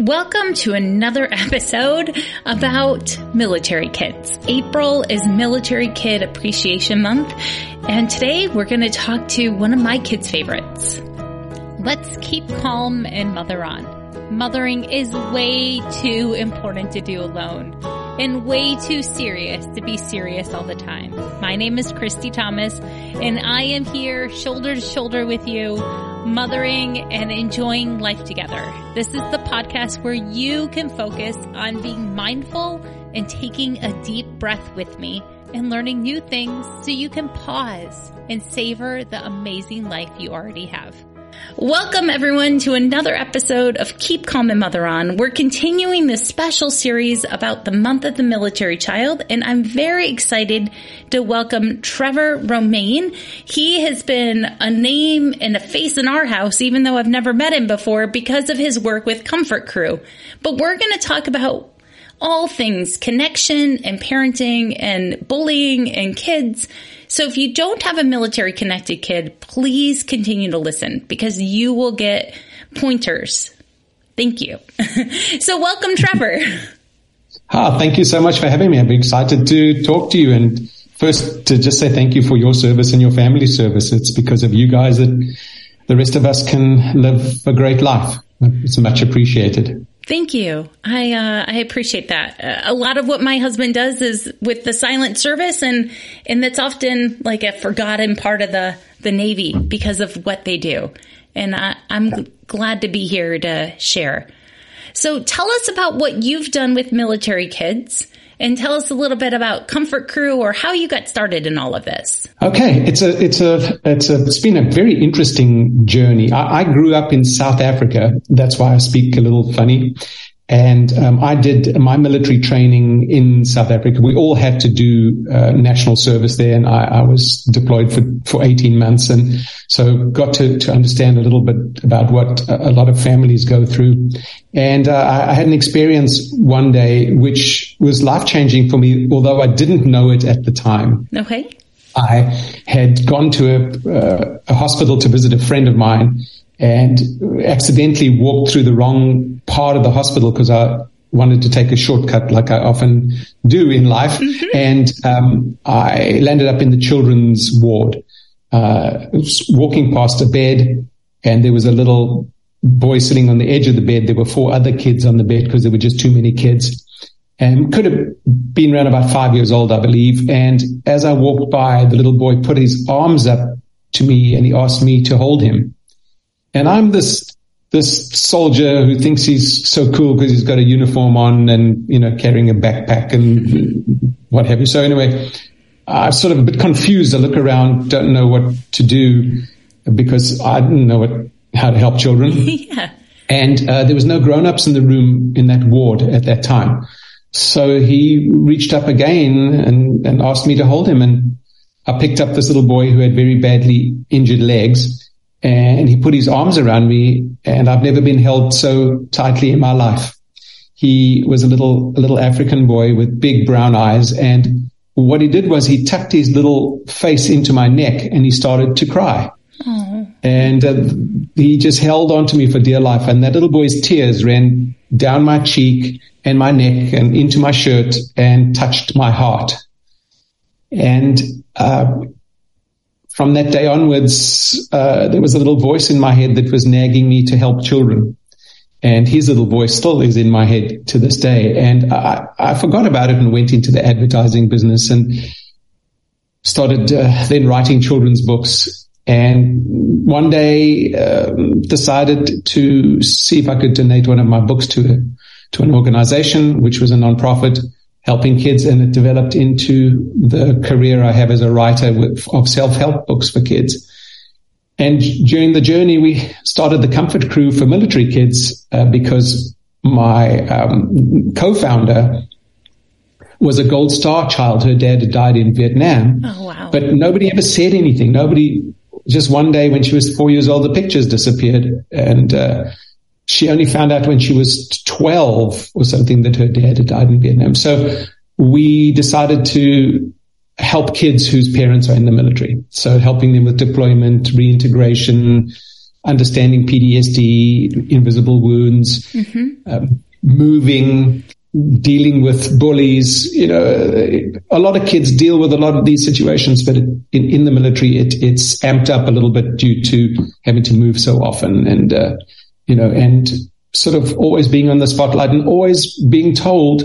Welcome to another episode about military kids. April is Military Kid Appreciation Month, and today we're going to talk to one of my kids' favorites. Let's keep calm and mother on. Mothering is way too important to do alone and way too serious to be serious all the time. My name is Christy Thomas and I am here shoulder to shoulder with you, mothering and enjoying life together. This is the podcast where you can focus on being mindful and taking a deep breath with me and learning new things so you can pause and savor the amazing life you already have. Welcome everyone to another episode of Keep Calm and Mother On. We're continuing this special series about the month of the military child and I'm very excited to welcome Trevor Romain. He has been a name and a face in our house even though I've never met him before because of his work with Comfort Crew. But we're going to talk about all things connection and parenting and bullying and kids. So if you don't have a military connected kid, please continue to listen because you will get pointers. Thank you. so welcome, Trevor. Ah, thank you so much for having me. I'm excited to talk to you and first to just say thank you for your service and your family service. It's because of you guys that the rest of us can live a great life. It's much appreciated. Thank you. I uh, I appreciate that. Uh, a lot of what my husband does is with the silent service, and and that's often like a forgotten part of the the Navy because of what they do. And I, I'm glad to be here to share. So tell us about what you've done with military kids and tell us a little bit about Comfort Crew or how you got started in all of this. Okay, it's a it's a it's a it's been a very interesting journey. I, I grew up in South Africa. That's why I speak a little funny. And um, I did my military training in South Africa. We all had to do uh, national service there, and I, I, was deployed for, for 18 months, and so got to, to understand a little bit about what a, lot of families go through. And uh, I had an experience one day which was life changing for me, although I didn't know it at the time. Okay. I had gone to a, uh, a hospital to visit a friend of mine and accidentally walked through the wrong part of the hospital because I wanted to take a shortcut like I often do in life. Mm-hmm. And um, I landed up in the children's ward, uh, walking past a bed and there was a little boy sitting on the edge of the bed. There were four other kids on the bed because there were just too many kids. And could have been around about five years old, I believe. And as I walked by, the little boy put his arms up to me and he asked me to hold him. And I'm this, this soldier who thinks he's so cool because he's got a uniform on and, you know, carrying a backpack and what have you. So anyway, I'm sort of a bit confused. I look around, don't know what to do because I didn't know what, how to help children. yeah. And uh, there was no grown-ups in the room in that ward at that time. So he reached up again and, and asked me to hold him. And I picked up this little boy who had very badly injured legs and he put his arms around me and I've never been held so tightly in my life. He was a little, a little African boy with big brown eyes. And what he did was he tucked his little face into my neck and he started to cry. Aww. And uh, he just held on to me for dear life. And that little boy's tears ran down my cheek and my neck and into my shirt and touched my heart. And, uh, from that day onwards, uh, there was a little voice in my head that was nagging me to help children. And his little voice still is in my head to this day. And I, I forgot about it and went into the advertising business and started uh, then writing children's books. And one day um, decided to see if I could donate one of my books to to an organization, which was a nonprofit helping kids and it developed into the career I have as a writer with, of self-help books for kids. And during the journey, we started the comfort crew for military kids uh, because my um, co-founder was a Gold Star child. Her dad had died in Vietnam. Oh, wow. But nobody ever said anything. Nobody, just one day when she was four years old, the pictures disappeared. And, uh, she only found out when she was 12 or something that her dad had died in Vietnam. So we decided to help kids whose parents are in the military. So helping them with deployment, reintegration, understanding PTSD, invisible wounds, mm-hmm. um, moving, dealing with bullies. You know, a lot of kids deal with a lot of these situations, but in, in the military, it, it's amped up a little bit due to having to move so often and, uh, you know, and sort of always being on the spotlight and always being told,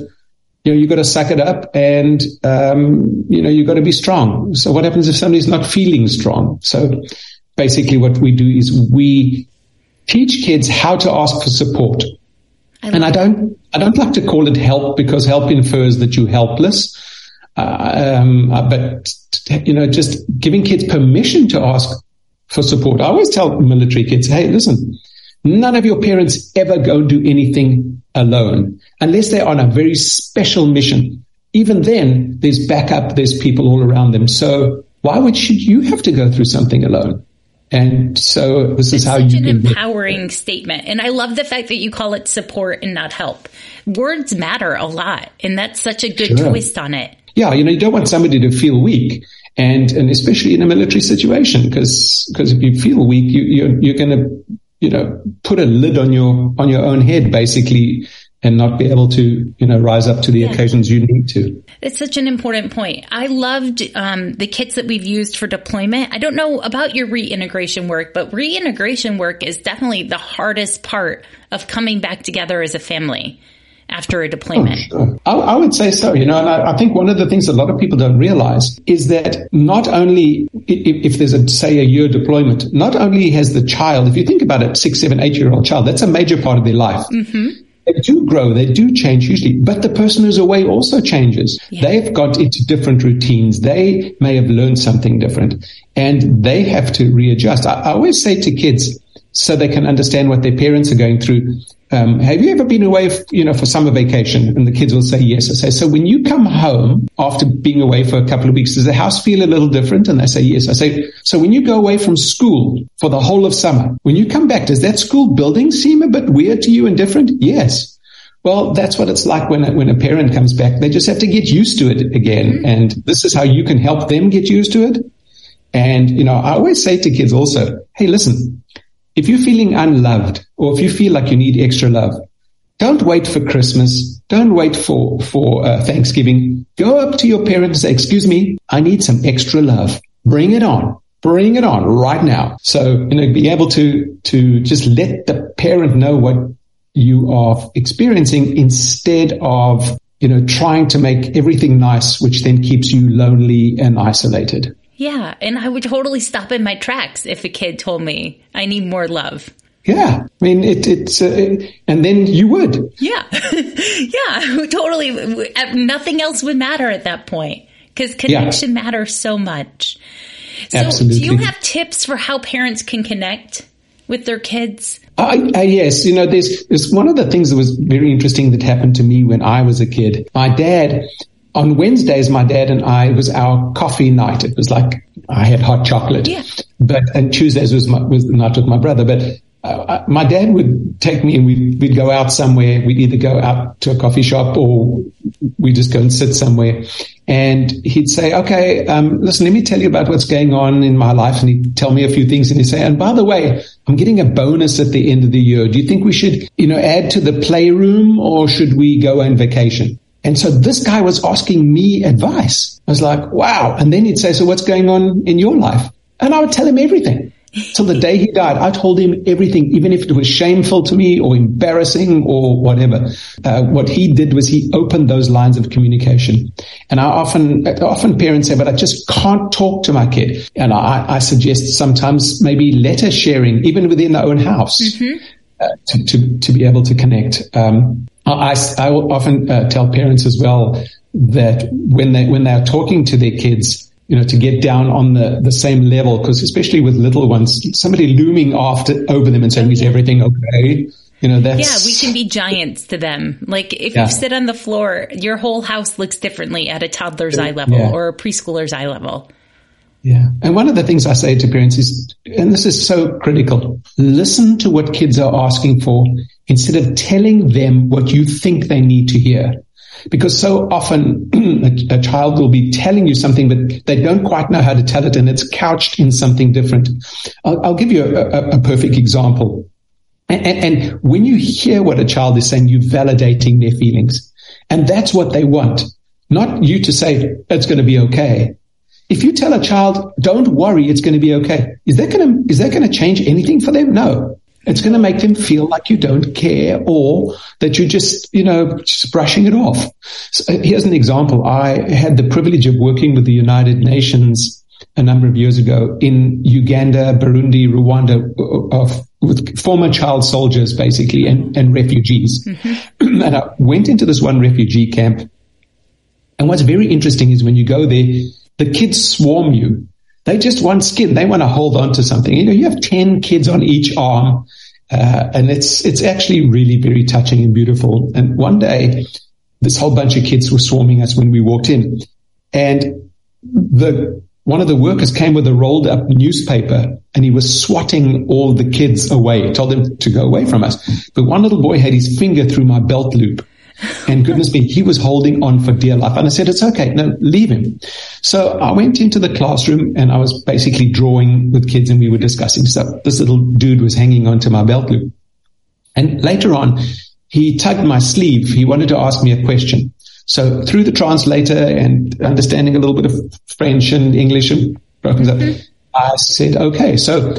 you know, you got to suck it up and, um, you know, you got to be strong. So what happens if somebody's not feeling strong? So basically what we do is we teach kids how to ask for support. I and I don't, I don't like to call it help because help infers that you're helpless. Uh, um, uh, but you know, just giving kids permission to ask for support. I always tell military kids, Hey, listen, none of your parents ever go do anything alone unless they're on a very special mission. Even then, there's backup, there's people all around them. So why would should you have to go through something alone? And so this it's is how you an empowering statement. And I love the fact that you call it support and not help. Words matter a lot. And that's such a good sure. twist on it. Yeah. You know, you don't want somebody to feel weak and, and especially in a military situation, because, because if you feel weak, you, you're, you're going to, you know, put a lid on your, on your own head, basically, and not be able to, you know, rise up to the yeah. occasions you need to. It's such an important point. I loved um, the kits that we've used for deployment. I don't know about your reintegration work, but reintegration work is definitely the hardest part of coming back together as a family after a deployment. Oh, sure. I, I, would say so, you know, and I, I, think one of the things a lot of people don't realize is that not only if, if, there's a, say a year deployment, not only has the child, if you think about it, six, seven, eight year old child, that's a major part of their life. Mm-hmm. They do grow, they do change usually, but the person who's away also changes. Yeah. They've got into different routines. They may have learned something different and they have to readjust. I, I always say to kids, so they can understand what their parents are going through. Um, have you ever been away, you know, for summer vacation? And the kids will say yes. I say, so when you come home after being away for a couple of weeks, does the house feel a little different? And they say yes. I say, so when you go away from school for the whole of summer, when you come back, does that school building seem a bit weird to you and different? Yes. Well, that's what it's like when a, when a parent comes back. They just have to get used to it again. Mm-hmm. And this is how you can help them get used to it. And, you know, I always say to kids also, Hey, listen, if you're feeling unloved or if you feel like you need extra love, don't wait for Christmas. Don't wait for, for uh, Thanksgiving. Go up to your parents and say, excuse me, I need some extra love. Bring it on. Bring it on right now. So, you know, be able to, to just let the parent know what you are experiencing instead of, you know, trying to make everything nice, which then keeps you lonely and isolated. Yeah. And I would totally stop in my tracks if a kid told me I need more love. Yeah. I mean, it, it's, uh, and then you would. Yeah. yeah. Totally. Nothing else would matter at that point because connection yeah. matters so much. So Absolutely. do you have tips for how parents can connect with their kids? Uh, uh, yes, you know, there's, there's one of the things that was very interesting that happened to me when I was a kid. My dad on Wednesdays, my dad and I it was our coffee night. It was like I had hot chocolate. Yeah. But and Tuesdays was my, was the night with my brother. But uh, uh, my dad would take me and we'd, we'd go out somewhere. We'd either go out to a coffee shop or we just go and sit somewhere. And he'd say, okay, um, listen, let me tell you about what's going on in my life. And he'd tell me a few things and he'd say, and by the way, I'm getting a bonus at the end of the year. Do you think we should, you know, add to the playroom or should we go on vacation? And so this guy was asking me advice. I was like, wow. And then he'd say, so what's going on in your life? And I would tell him everything. Till the day he died, I told him everything, even if it was shameful to me or embarrassing or whatever. Uh, what he did was he opened those lines of communication. And I often, often parents say, but I just can't talk to my kid. And I, I suggest sometimes maybe letter sharing, even within their own house. Mm-hmm. Uh, to, to, to be able to connect. Um, I, I often uh, tell parents as well that when they when they are talking to their kids, you know, to get down on the, the same level, because especially with little ones, somebody looming after over them and saying, "Is everything okay?" You know, that's. Yeah, we can be giants to them. Like if yeah. you sit on the floor, your whole house looks differently at a toddler's eye level yeah. or a preschooler's eye level. Yeah. And one of the things I say to parents is, and this is so critical, listen to what kids are asking for instead of telling them what you think they need to hear. Because so often a, child will be telling you something, but they don't quite know how to tell it and it's couched in something different. I'll, I'll give you a, a, a, perfect example. And, and, and when you hear what a child is saying, you're validating their feelings. And that's what they want. Not you to say, it's going to be okay. If you tell a child, don't worry, it's going to be okay. Is that going to, is that going to change anything for them? No. It's going to make them feel like you don't care or that you're just, you know, just brushing it off. So uh, here's an example. I had the privilege of working with the United Nations a number of years ago in Uganda, Burundi, Rwanda, uh, of, with former child soldiers basically and, and refugees. Mm-hmm. and I went into this one refugee camp. And what's very interesting is when you go there, the kids swarm you. They just want skin. They want to hold on to something. You know, you have 10 kids on each arm. Uh, and it's, it's actually really very touching and beautiful. And one day, this whole bunch of kids were swarming us when we walked in and the, one of the workers came with a rolled up newspaper and he was swatting all the kids away, told them to go away from us. But one little boy had his finger through my belt loop and goodness me, he was holding on for dear life. And I said, it's okay. No, leave him. So I went into the classroom and I was basically drawing with kids and we were discussing stuff. This little dude was hanging onto my belt loop. And later on, he tugged my sleeve. He wanted to ask me a question. So through the translator and understanding a little bit of French and English and broken up, mm-hmm. I said, okay. So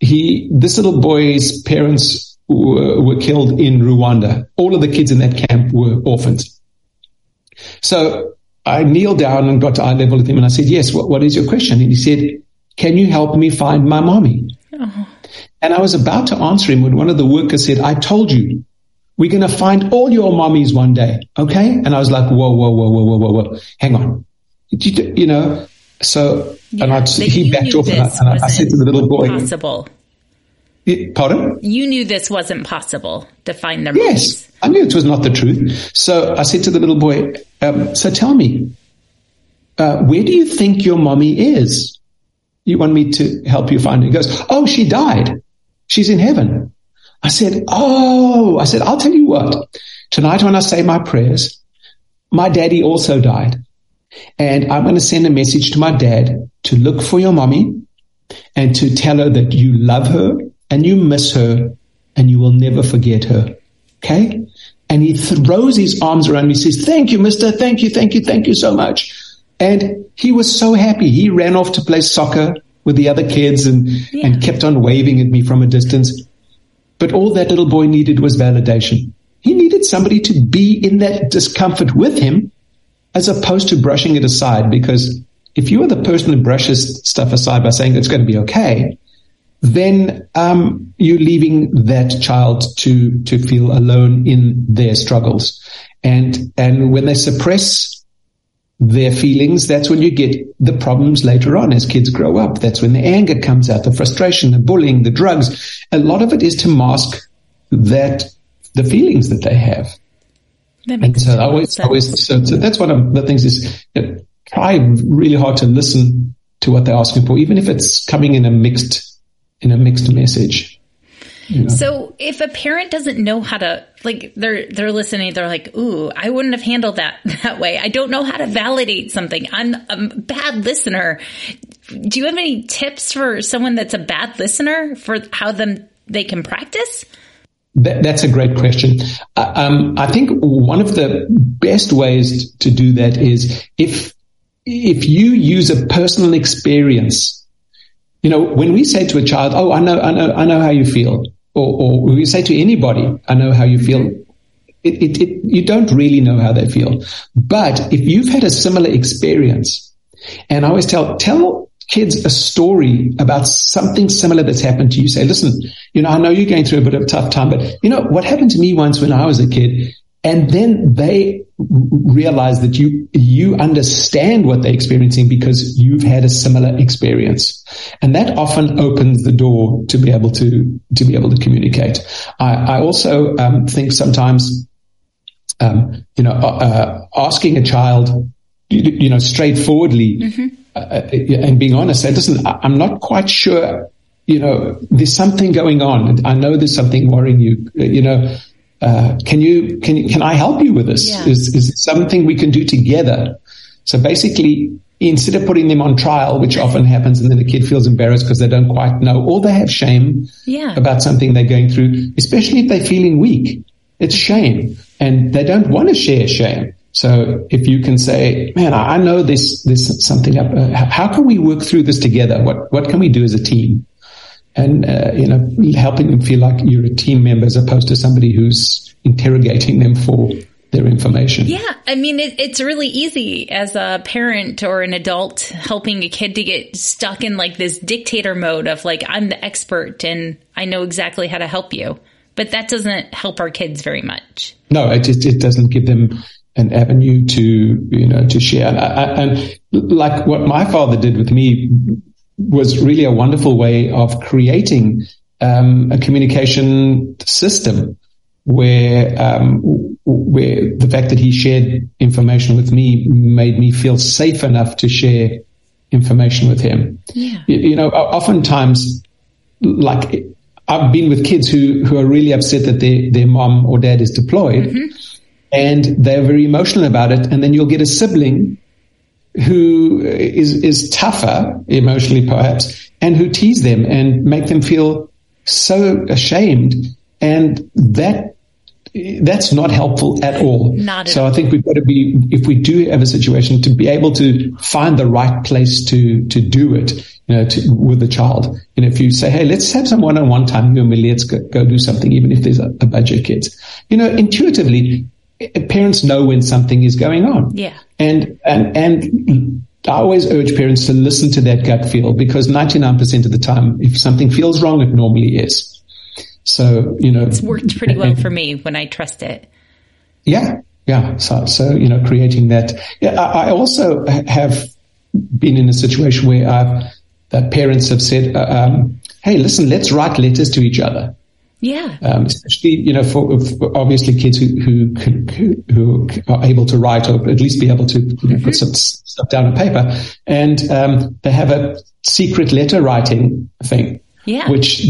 he, this little boy's parents were, were killed in Rwanda. All of the kids in that camp were orphans. So I kneeled down and got to eye level with him and I said, yes, what, what is your question? And he said, can you help me find my mommy? Oh. And I was about to answer him when one of the workers said, I told you, we're going to find all your mommies one day. Okay. And I was like, whoa, whoa, whoa, whoa, whoa, whoa, whoa. Hang on. You, you know, so, yeah, and I, he backed off and, I, and I, said to the little boy, possible. Pardon? You knew this wasn't possible to find their Yes, I knew it was not the truth. So I said to the little boy, um, so tell me, uh, where do you think your mommy is? You want me to help you find her? He goes, oh, she died. She's in heaven. I said, oh, I said, I'll tell you what. Tonight when I say my prayers, my daddy also died. And I'm going to send a message to my dad to look for your mommy and to tell her that you love her and you miss her and you will never forget her. Okay. And he throws his arms around me, says, thank you, mister. Thank you. Thank you. Thank you so much. And he was so happy. He ran off to play soccer with the other kids and, yeah. and kept on waving at me from a distance. But all that little boy needed was validation. He needed somebody to be in that discomfort with him as opposed to brushing it aside. Because if you are the person who brushes stuff aside by saying it's going to be okay, then um, you're leaving that child to to feel alone in their struggles, and and when they suppress their feelings, that's when you get the problems later on as kids grow up. That's when the anger comes out, the frustration, the bullying, the drugs. A lot of it is to mask that the feelings that they have. and so I always, always, so, so, that's one of the things is you know, try really hard to listen to what they're asking for, even if it's coming in a mixed in a mixed message. You know? So if a parent doesn't know how to like they're they're listening, they're like, "Ooh, I wouldn't have handled that that way. I don't know how to validate something. I'm a bad listener." Do you have any tips for someone that's a bad listener for how them they can practice? That, that's a great question. Uh, um, I think one of the best ways to do that is if if you use a personal experience you know, when we say to a child, "Oh, I know, I know, I know how you feel," or, or we say to anybody, "I know how you feel," it, it, it, you don't really know how they feel. But if you've had a similar experience, and I always tell tell kids a story about something similar that's happened to you. Say, listen, you know, I know you're going through a bit of a tough time, but you know what happened to me once when I was a kid. And then they realize that you you understand what they're experiencing because you've had a similar experience. And that often opens the door to be able to to be able to communicate. I, I also um, think sometimes um, you know uh, uh asking a child you, know straightforwardly mm-hmm. uh, uh and being honest doesn't i'm not quite sure you know there's something going on. I know there's something worrying you you know uh, can you can can I help you with this? Yeah. Is is something we can do together? So basically, instead of putting them on trial, which often happens, and then the kid feels embarrassed because they don't quite know, or they have shame yeah. about something they're going through, especially if they're feeling weak. It's shame, and they don't want to share shame. So if you can say, "Man, I know this, this something up. Uh, how can we work through this together? What what can we do as a team?" And uh, you know helping them feel like you're a team member as opposed to somebody who's interrogating them for their information. Yeah, I mean it, it's really easy as a parent or an adult helping a kid to get stuck in like this dictator mode of like I'm the expert and I know exactly how to help you, but that doesn't help our kids very much. No, it just, it doesn't give them an avenue to you know to share and, and like what my father did with me was really a wonderful way of creating um, a communication system where um, where the fact that he shared information with me made me feel safe enough to share information with him. Yeah. You, you know, oftentimes, like I've been with kids who who are really upset that their their mom or dad is deployed. Mm-hmm. And they're very emotional about it. And then you'll get a sibling who is, is tougher emotionally perhaps and who tease them and make them feel so ashamed. And that, that's not helpful at all. Not so all. I think we've got to be, if we do have a situation to be able to find the right place to, to do it, you know, to, with the child. You know, if you say, Hey, let's have some one-on-one time, you and me, let's go, go do something, even if there's a, a budget kids, you know, intuitively, eh, parents know when something is going on. Yeah. And, and, and I always urge parents to listen to that gut feel because 99% of the time, if something feels wrong, it normally is. So, you know, it's worked pretty well and, for me when I trust it. Yeah. Yeah. So, so, you know, creating that. Yeah. I, I also have been in a situation where I've, that parents have said, uh, um, Hey, listen, let's write letters to each other. Yeah. Um, especially, you know, for, for, obviously kids who, who, who are able to write or at least be able to you know, mm-hmm. put some stuff down on paper. And, um, they have a secret letter writing thing. Yeah. Which,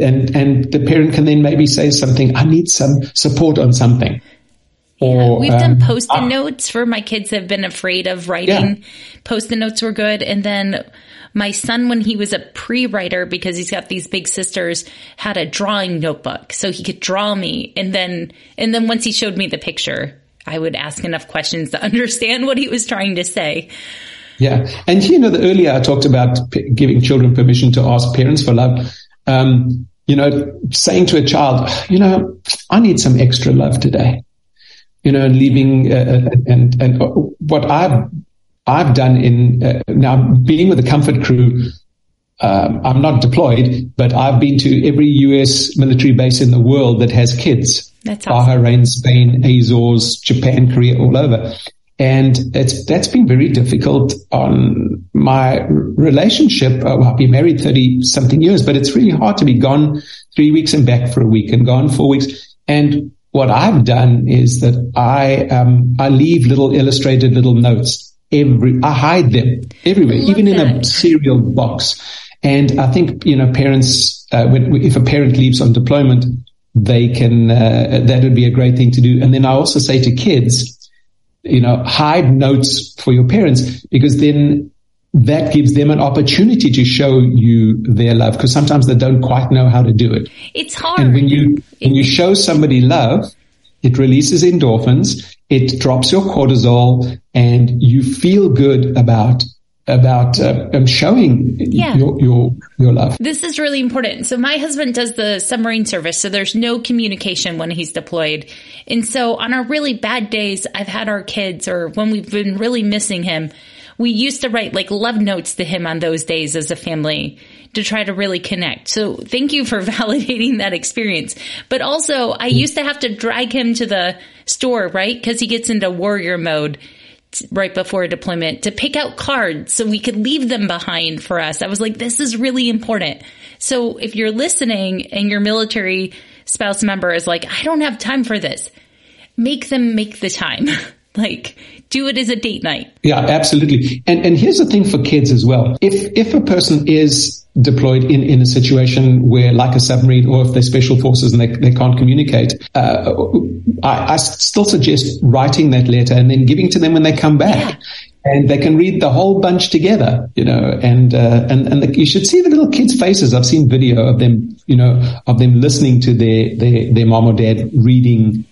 and, and the parent can then maybe say something, I need some support on something. Or, yeah, we've um, done post-it uh, notes for my kids have been afraid of writing. Yeah. Post-it notes were good. And then my son, when he was a pre-writer, because he's got these big sisters, had a drawing notebook so he could draw me. And then, and then once he showed me the picture, I would ask enough questions to understand what he was trying to say. Yeah. And you know, the earlier I talked about p- giving children permission to ask parents for love. Um, you know, saying to a child, you know, I need some extra love today. You know, leaving, uh, and, and what I've I've done in uh, now being with the comfort crew. Um, I'm not deployed, but I've been to every U.S. military base in the world that has kids. That's awesome. Bahrain, Spain, Azores, Japan, Korea, all over. And it's, that's been very difficult on my relationship. Uh, well, I've been married 30 something years, but it's really hard to be gone three weeks and back for a week and gone four weeks. And what I've done is that I, um, I leave little illustrated little notes every, I hide them everywhere, even that. in a cereal box. And I think, you know, parents, uh, when, if a parent leaves on deployment, they can, uh, that would be a great thing to do. And then I also say to kids, you know, hide notes for your parents because then that gives them an opportunity to show you their love because sometimes they don't quite know how to do it. It's hard. And when you, when you show somebody love, it releases endorphins it drops your cortisol and you feel good about about uh, um, showing yeah. your, your your love. This is really important. So my husband does the submarine service, so there's no communication when he's deployed. And so on our really bad days, I've had our kids, or when we've been really missing him, we used to write like love notes to him on those days as a family to try to really connect. So thank you for validating that experience. But also I hmm. used to have to drag him to the store, right? Cause he gets into warrior mode right before a deployment to pick out cards so we could leave them behind for us. I was like, this is really important. So if you're listening and your military spouse member is like, I don't have time for this, make them make the time. like do it as a date night. Yeah, absolutely. And and here's the thing for kids as well. If if a person is deployed in, in a situation where, like a submarine, or if they're special forces and they, they can't communicate, uh, I, I, still suggest writing that letter and then giving to them when they come back. And they can read the whole bunch together, you know, and, uh, and, and the, you should see the little kids' faces. I've seen video of them, you know, of them listening to their, their, their mom or dad reading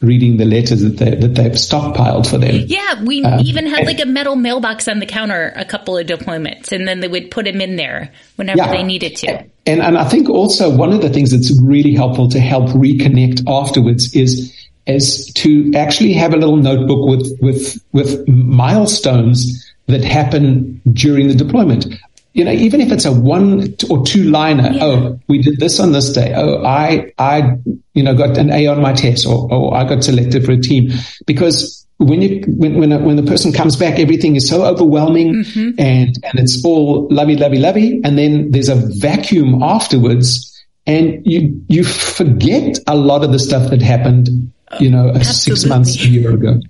reading the letters that they that they've stockpiled for them. Yeah, we um, even had like a metal mailbox on the counter a couple of deployments, and then they would put them in there whenever yeah. they needed to. And and I think also one of the things that's really helpful to help reconnect afterwards is is to actually have a little notebook with with with milestones that happen during the deployment you know, even if it's a one or two liner, yeah. oh, we did this on this day. Oh, I, I, you know, got an A on my test or, or I got selected for a team because when you, when, when, when the person comes back, everything is so overwhelming mm-hmm. and, and it's all lovey, lovey, lovey. And then there's a vacuum afterwards and you, you forget a lot of the stuff that happened, you know, six months, a year ago.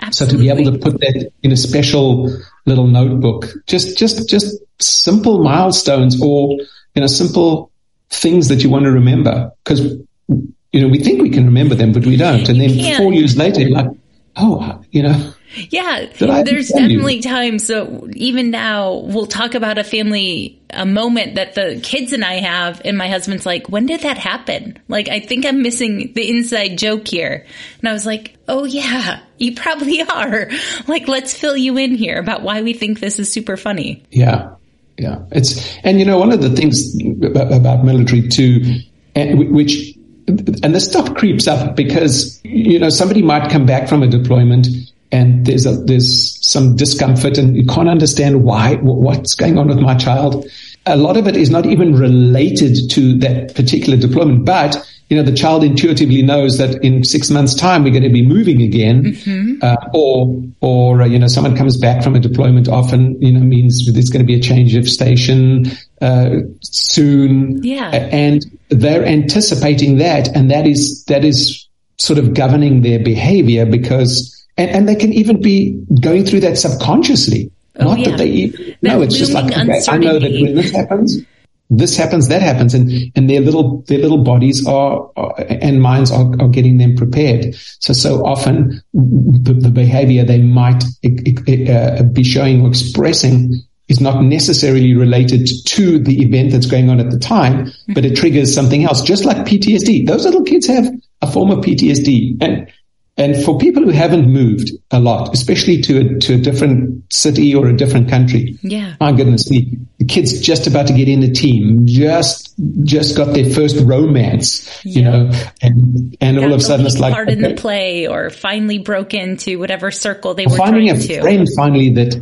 Absolutely. So to be able to put that in a special little notebook, just, just, just simple milestones or, you know, simple things that you want to remember. Cause, you know, we think we can remember them, but we don't. And then four years later, you're like, oh, you know, yeah, there's definitely you? times. So even now, we'll talk about a family, a moment that the kids and I have, and my husband's like, "When did that happen?" Like, I think I'm missing the inside joke here. And I was like, "Oh yeah, you probably are." Like, let's fill you in here about why we think this is super funny. Yeah, yeah. It's and you know one of the things about military too, which and the stuff creeps up because you know somebody might come back from a deployment and there's a, there's some discomfort and you can't understand why, what's going on with my child. A lot of it is not even related to that particular deployment, but you know, the child intuitively knows that in six months time, we're going to be moving again. Mm-hmm. Uh, or, or, uh, you know, someone comes back from a deployment often, you know, means there's going to be a change of station, uh, soon. Yeah. And they're anticipating that. And that is, that is sort of governing their behavior because and, and they can even be going through that subconsciously. Oh, Not yeah. that they even, no, it's just like, okay, I know that when this happens, this happens, that happens, and, and their little, their little bodies are, are and minds are, are getting them prepared. So, so often the, the behavior they might uh, be showing or expressing is not necessarily related to the event that's going on at the time, but it triggers something else, just like PTSD. Those little kids have a form of PTSD and and for people who haven't moved a lot, especially to a, to a different city or a different country, yeah, my goodness the kid's just about to get in the team, just just got their first romance, you know, and and all of a sudden it's like part okay. in the play or finally broke into whatever circle they were finding a to. friend finally that.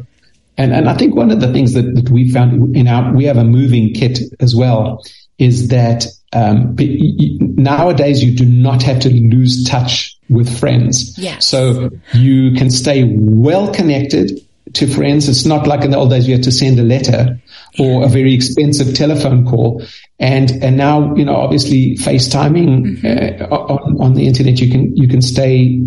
And, and I think one of the things that, that we found in our, we have a moving kit as well, is that um, nowadays you do not have to lose touch with friends. Yes. So you can stay well connected to friends. It's not like in the old days you had to send a letter or a very expensive telephone call. And, and now, you know, obviously FaceTiming mm-hmm. uh, on, on the internet, you can, you can stay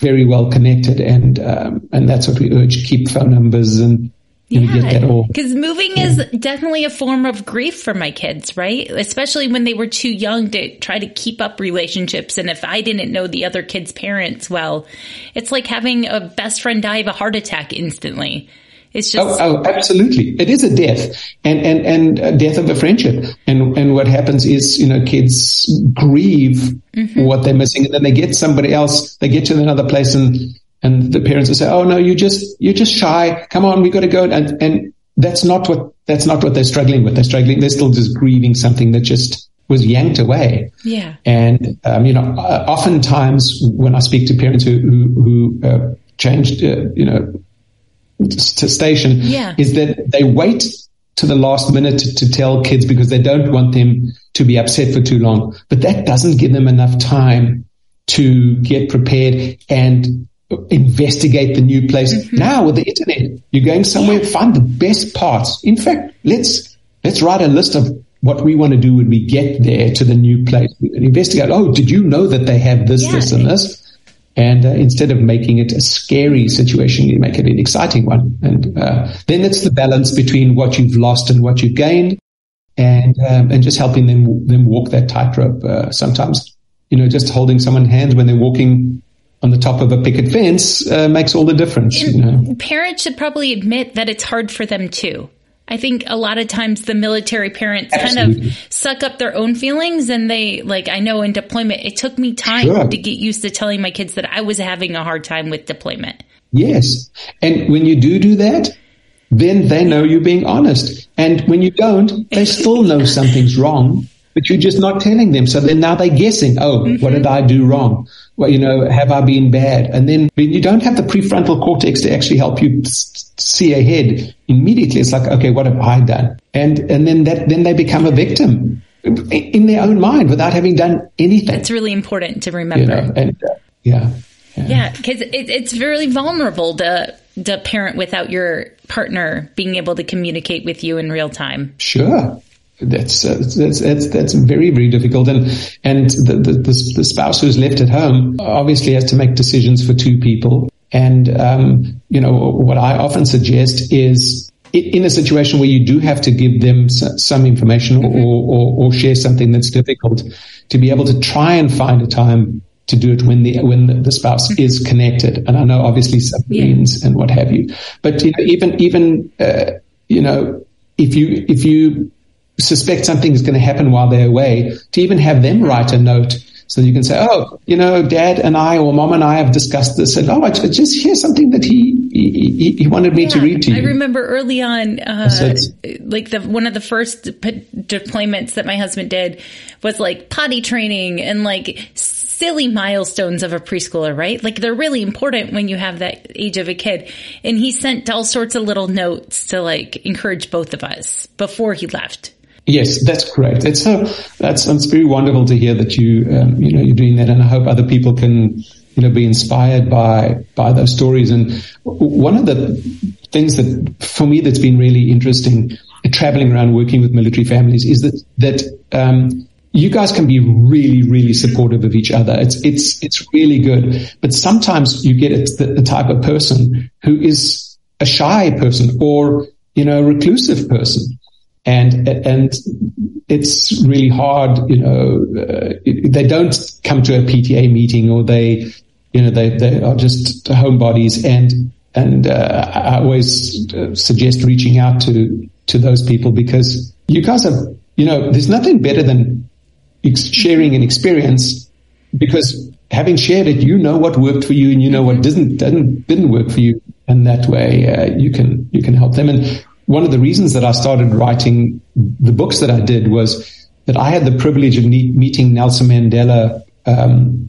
very well connected. And, um, and that's what we urge. Keep phone numbers and, yeah, because moving yeah. is definitely a form of grief for my kids, right? Especially when they were too young to try to keep up relationships. And if I didn't know the other kids' parents well, it's like having a best friend die of a heart attack instantly. It's just oh, oh, absolutely. It is a death and and and a death of a friendship. And and what happens is you know kids grieve mm-hmm. what they're missing, and then they get somebody else. They get to another place and and the parents will say, "Oh no, you just you're just shy. Come on, we've got to go." And and that's not what that's not what they're struggling with. They're struggling. They're still just grieving something that just was yanked away. Yeah. And um, you know, uh, oftentimes when I speak to parents who who, who uh, changed, uh, you know, station Yeah. is that they wait to the last minute to, to tell kids because they don't want them to be upset for too long. But that doesn't give them enough time to get prepared and investigate the new place. Now with the internet, you're going somewhere, find the best parts. In fact, let's, let's write a list of what we want to do when we get there to the new place and investigate. Oh, did you know that they have this, Yeah. this and this? And uh, instead of making it a scary situation, you make it an exciting one. And uh, then it's the balance between what you've lost and what you've gained, and um, and just helping them them walk that tightrope. Uh, sometimes, you know, just holding someone's hand when they're walking on the top of a picket fence uh, makes all the difference. You know, Parents should probably admit that it's hard for them too. I think a lot of times the military parents kind of suck up their own feelings and they like I know in deployment it took me time Sure. to get used to telling my kids that I was having a hard time with deployment. yes. And when you do do that, then they know you're being honest. And when you don't, they still know something's wrong, but you're just not telling them. So then now they're guessing, oh, what did I do wrong? Well, you know, have I been bad? And then when you don't have the prefrontal cortex to actually help you see ahead immediately, it's like, okay, what have I done? And, and then that, then they become a victim in their own mind without having done anything, It's really important to you remember. know, and uh, yeah. Yeah, because it, it's very vulnerable to to parent without your partner being able to communicate with you in real time. Sure. That's, uh, that's, that's, that's very, very difficult. And, and the, the, the, the spouse who's left at home obviously has to make decisions for two people. And, um, you know, what I often suggest is in a situation where you do have to give them some information or, or, or share something that's difficult to be able to try and find a time to do it when the when the, spouse is connected. And I know obviously submarines and what have you, but you know even even uh, you know if you if you suspect something is going to happen while they're away, to even have them write a note so that you can say, oh, you know, dad and I or mom and I have discussed this and oh, I ju- just hear something that he, he, he wanted me to read to you. I remember early on, uh, like the one of the first de- deployments that my husband did was like potty training and like silly milestones of a preschooler, right? Like they're really important when you have that age of a kid. And he sent all sorts of little notes to like encourage both of us before he left. Yes, that's correct. It's so that's it's very wonderful to hear that you um, you know you're doing that, and I hope other people can you know be inspired by by those stories. And one of the things that for me that's been really interesting traveling around working with military families is that that um, you guys can be really really supportive of each other. It's it's it's really good, but sometimes you get the, the type of person who is a shy person or you know a reclusive person and and it's really hard. You know, uh, they don't come to a PTA meeting, or they, you know, they they are just homebodies. And and uh, I always suggest reaching out to to those people because you guys have, you know, there's nothing better than sharing an experience because having shared it, you know what worked for you and you know what didn't didn't didn't work for you, and that way uh, you can you can help them. And one of the reasons that I started writing the books that I did was that I had the privilege of meeting Nelson Mandela. Um,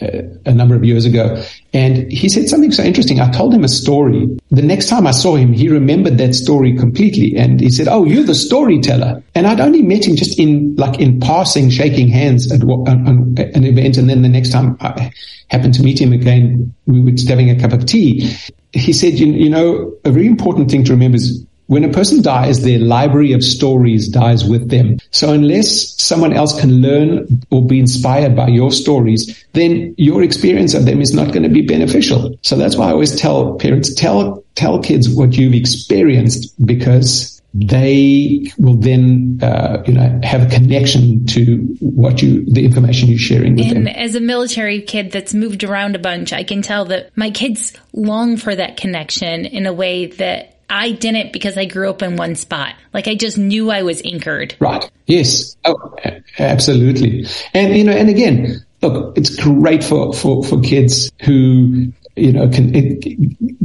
a number of years ago. And he said something so interesting. I told him a story. The next time I saw him, he remembered that story completely. And he said, Oh, you're the storyteller. And I'd only met him just in, like in passing, shaking hands at an event. And then the next time I happened to meet him again, we were just having a cup of tea. He said, you, you know, a very important thing to remember is when a person dies, their library of stories dies with them. So unless someone else can learn or be inspired by your stories, then your experience of them is not going to be beneficial. So that's why I always tell parents, tell, tell kids what you've experienced because they will then, uh, you know, have a connection to what you, the information you're sharing with And them. as a military kid that's moved around a bunch, I can tell that my kids long for that connection in a way that I didn't because I grew up in one spot. Like I just knew I was anchored. Right. Yes. Oh, absolutely. And, you know, and again, look, it's great for, for, for kids who, you know, can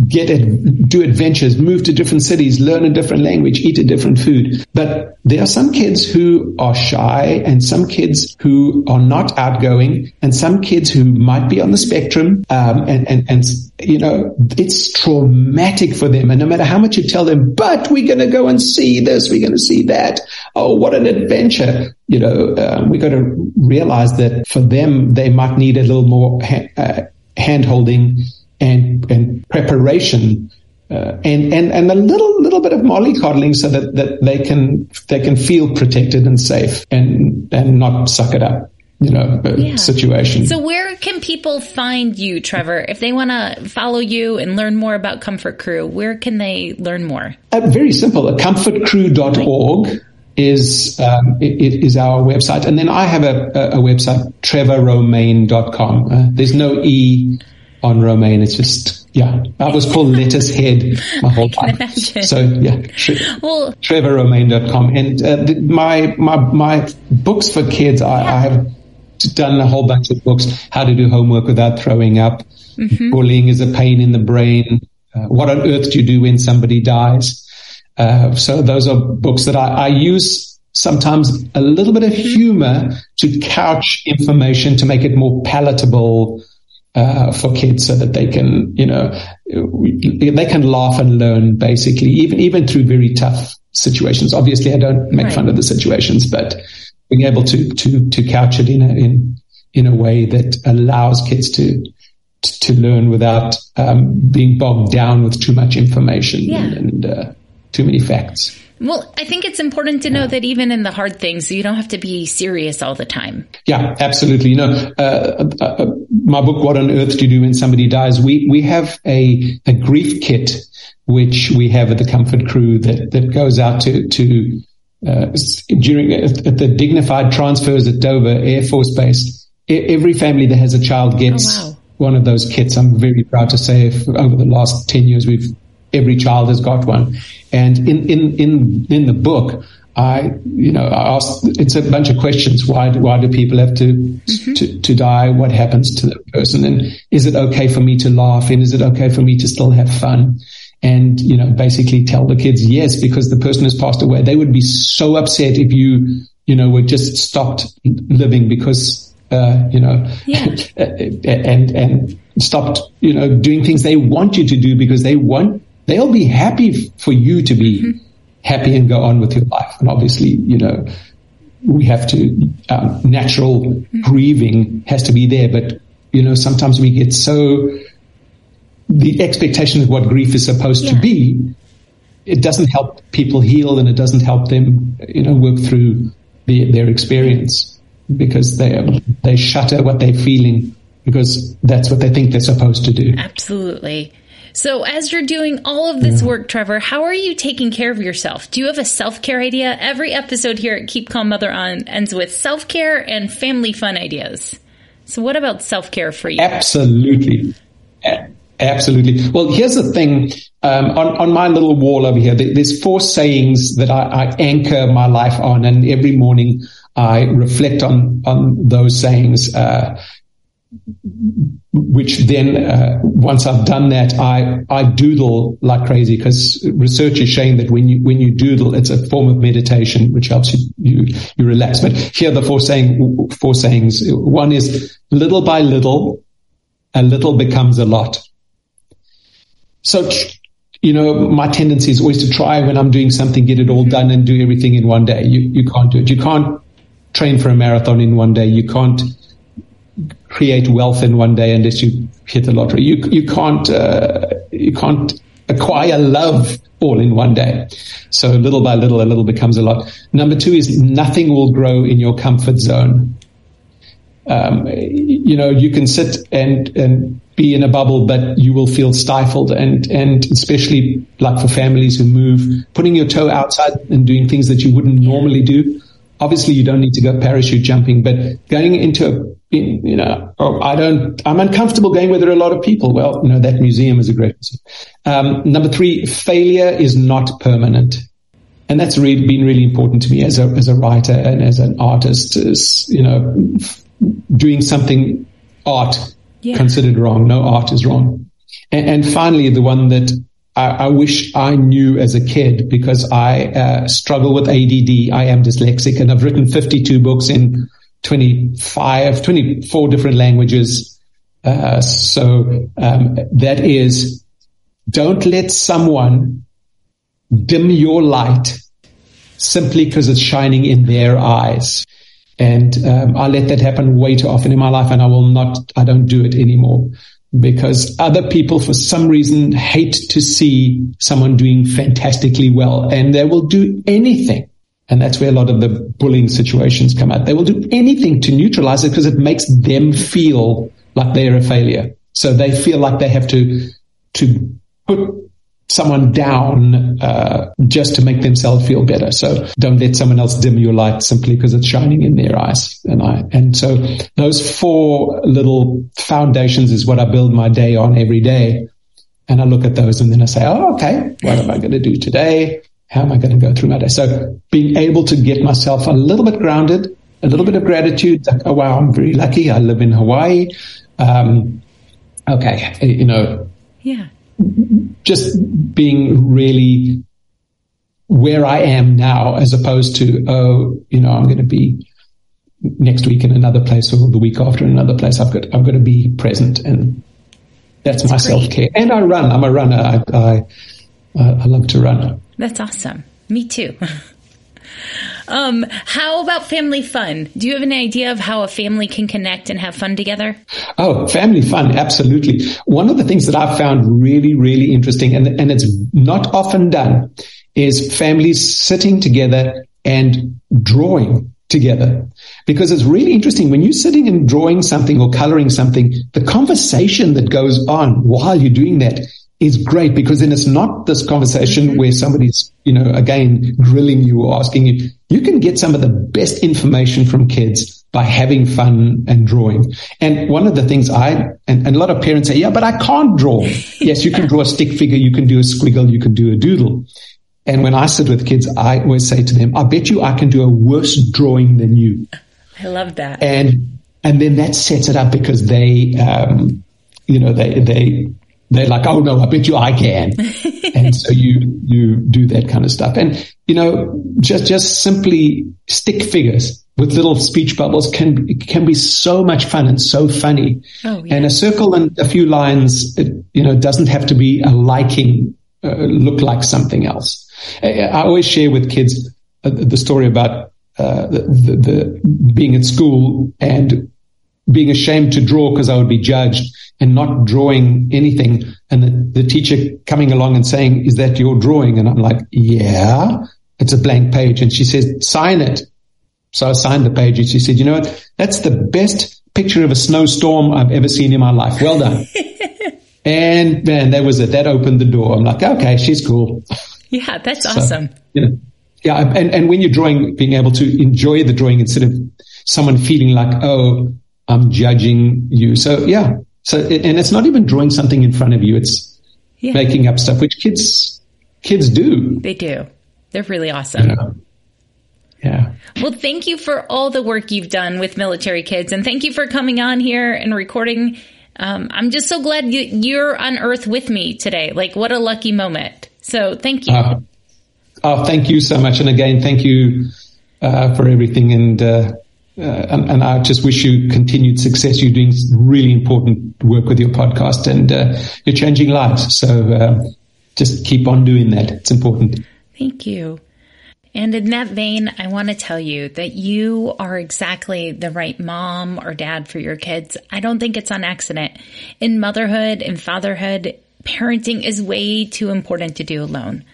get it, do adventures, move to different cities, learn a different language, eat a different food. But there are some kids who are shy and some kids who are not outgoing and some kids who might be on the spectrum. Um, and, and, and, you know, it's traumatic for them. And no matter how much you tell them, but we're going to go and see this, we're going to see that. Oh, what an adventure. You know, um, we got to realize that for them, they might need a little more ha- uh, hand holding and, and preparation uh, and, and, and a little, little bit of mollycoddling so that, that they can, they can feel protected and safe and, and not suck it up you know, yeah. situation. So where can people find you, Trevor? If they want to follow you and learn more about Comfort Crew, where can they learn more? Uh, very simple. Comfortcrew.org is, um, it, it is our website. And then I have a, a, a website, trevorromain.com. Uh, there's no E on Romaine. It's just, yeah, I was called Lettuce Head my whole time. So yeah, tre- well, trevorromain.com. And uh, the, my, my, my books for kids, I, I, have done a whole bunch of books, how to do homework without throwing up. Mm-hmm. Bullying is a pain in the brain. Uh, what on earth do you do when somebody dies? Uh, so those are books that I, I use sometimes a little bit of humor to couch information to make it more palatable uh, for kids so that they can, you know, they can laugh and learn basically, even, even through very tough situations. Obviously, I don't make right. fun of the situations, but being able to, to, to couch it in a, in, in a way that allows kids to, to learn without um, being bogged down with too much information yeah. and, and uh, too many facts. Well, I think it's important to know that even in the hard things, you don't have to be serious all the time. Yeah, absolutely. You know, uh, uh, uh, my book, What on Earth Do You Do When Somebody Dies? We, we have a, a grief kit, which we have at the Comfort Crew that, that goes out to, to, uh, during at the dignified transfers at Dover Air Force Base. Every family that has a child gets oh, wow. one of those kits. I'm very proud to say over the last 10 years, we've every child has got one. And in, in, in, in the book, I, you know, I asked, it's a bunch of questions. Why do, why do people have to, mm-hmm. to, to die? What happens to the person? And is it okay for me to laugh? And is it okay for me to still have fun? And, you know, basically tell the kids, yes, because the person has passed away. They would be so upset if you, you know, were just stopped living because, uh, you know, yeah. and, and stopped, you know, doing things they want you to do because they want they'll be happy for you to be mm-hmm. Happy and go on with your life. And obviously, you know, we have to, um, natural grieving has to be there, but you know, sometimes we get so, the expectation of what grief is supposed yeah. to be, it doesn't help people heal and it doesn't help them, you know, work through the, their experience because they, they shutter what they're feeling because that's what they think they're supposed to do. Absolutely. So, as you're doing all of this work, Trevor, how are you taking care of yourself? Do you have a self care idea? Every episode here at Keep Calm Mother On ends with self care and family fun ideas. So, what about self care for you? Absolutely. Absolutely. Well, here's the thing. Um, on, on my little wall over here, there's four sayings that I, I anchor my life on, and every morning I reflect on on those sayings. Uh, which then uh, once I've done that, I I doodle like crazy because research is showing that when you when you doodle, it's a form of meditation which helps you you, you relax. But here are the four saying four sayings. One is little by little, a little becomes a lot. So. You know, my tendency is always to try when I'm doing something, get it all done and do everything in one day. You, you can't do it. You can't train for a marathon in one day. You can't create wealth in one day unless you hit the lottery. You you can't uh, you can't acquire love all in one day. So little by little, a little becomes a lot. Number two is nothing will grow in your comfort zone. Um, you know, you can sit and and be in a bubble, but you will feel stifled. And and especially like for families who move, putting your toe outside and doing things that you wouldn't normally do. Obviously, you don't need to go parachute jumping, but going into a you know, oh, I don't, I'm uncomfortable going where there are a lot of people. Well, you know, that museum is a great museum. Um, number three, failure is not permanent. And that's really been really important to me as a, as a writer and as an artist is, you know, doing something art yeah. considered wrong. No art is wrong. And, and finally, the one that I, I, wish I knew as a kid because I uh, struggle with ADD. I am dyslexic and I've written 52 books in 25, 24 different languages. Uh, so um, that is, don't let someone dim your light simply because it's shining in their eyes. And um, I let that happen way too often in my life, and I will not. I don't do it anymore because other people, for some reason, hate to see someone doing fantastically well, and they will do anything. And that's where a lot of the bullying situations come out. They will do anything to neutralize it because it makes them feel like they're a failure. So they feel like they have to to put someone down uh, just to make themselves feel better. So don't let someone else dim your light simply because it's shining in their eyes. And I and so those four little foundations is what I build my day on every day. And I look at those and then I say, oh, okay, what am I going to do today? How am I going to go through my day? So being able to get myself a little bit grounded, a little bit of gratitude. Like, oh, wow, I'm very lucky. I live in Hawaii. Um, okay, you know, yeah just being really where I am now as opposed to, oh, you know, I'm going to be next week in another place or the week after in another place. I've got, I've got to be present and that's, that's my self care. And I run. I'm a runner. I, I, I love to run. That's awesome. Me too. Um, how about family fun? Do you have an idea of how a family can connect and have fun together? Oh, family fun. Absolutely. One of the things that I've found really, really interesting and, and it's not often done is families sitting together and drawing together because it's really interesting when you're sitting and drawing something or coloring something, the conversation that goes on while you're doing that is great because then it's not this conversation mm-hmm. where somebody's, you know, again, grilling you or asking you. You can get some of the best information from kids by having fun and drawing. And one of the things I, and, and a lot of parents say, yeah, but I can't draw. yes, you can draw a stick figure. You can do a squiggle. You can do a doodle. And when I sit with kids, I always say to them, I bet you I can do a worse drawing than you. I love that. And, and then that sets it up because they, um, you know, they, they, they're like, oh no, I bet you I can. and so you, you do that kind of stuff. And, you know, just, just simply stick figures with little speech bubbles can, can be so much fun and so funny. Oh, yeah. And a circle and a few lines, it, you know, doesn't have to be a liking, uh, look like something else. I, I always share with kids uh, the story about uh, the, the, the, being at school and being ashamed to draw because I would be judged and not drawing anything. And the, the, teacher coming along and saying, is that your drawing? And I'm like, yeah, it's a blank page. And she says, sign it. So I signed the page and she said, you know what? That's the best picture of a snowstorm I've ever seen in my life. Well done. and man, that was it. That opened the door. I'm like, okay, she's cool. Yeah, that's so, awesome. You know, yeah. And, and when you're drawing, being able to enjoy the drawing instead of someone feeling like, oh, I'm judging you. So yeah. So, and it's not even drawing something in front of you. It's yeah. making up stuff, which kids, kids do. They do. They're really awesome. Know? Yeah. Well, thank you for all the work you've done with military kids and thank you for coming on here and recording. Um, I'm just so glad you, you're on earth with me today. Like what a lucky moment. So thank you. Uh, oh, thank you so much. And again, thank you, uh, for everything. And, uh, uh, and, and, I just wish you continued success. You're doing really important work with your podcast and uh, you're changing lives. So uh, just keep on doing that. It's important. Thank you. And in that vein, I want to tell you that you are exactly the right mom or dad for your kids. I don't think it's on accident. In motherhood and fatherhood, parenting is way too important to do alone.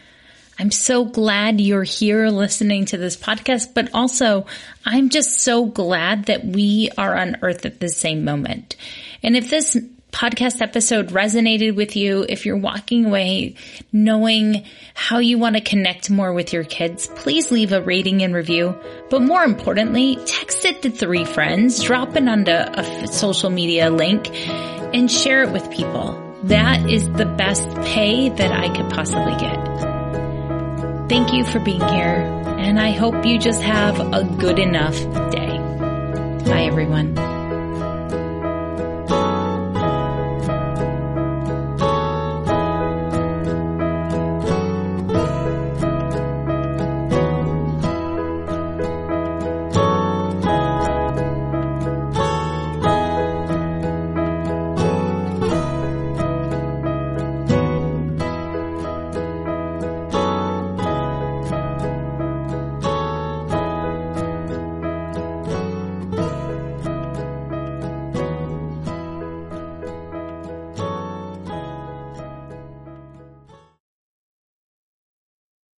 I'm so glad you're here listening to this podcast, but also I'm just so glad that we are on earth at the same moment. And if this podcast episode resonated with you, if you're walking away knowing how you want to connect more with your kids, please leave a rating and review. But more importantly, text it to three friends, drop it onto a social media link and share it with people. That is the best pay that I could possibly get. Thank you for being here, and I hope you just have a good enough day. Bye, everyone.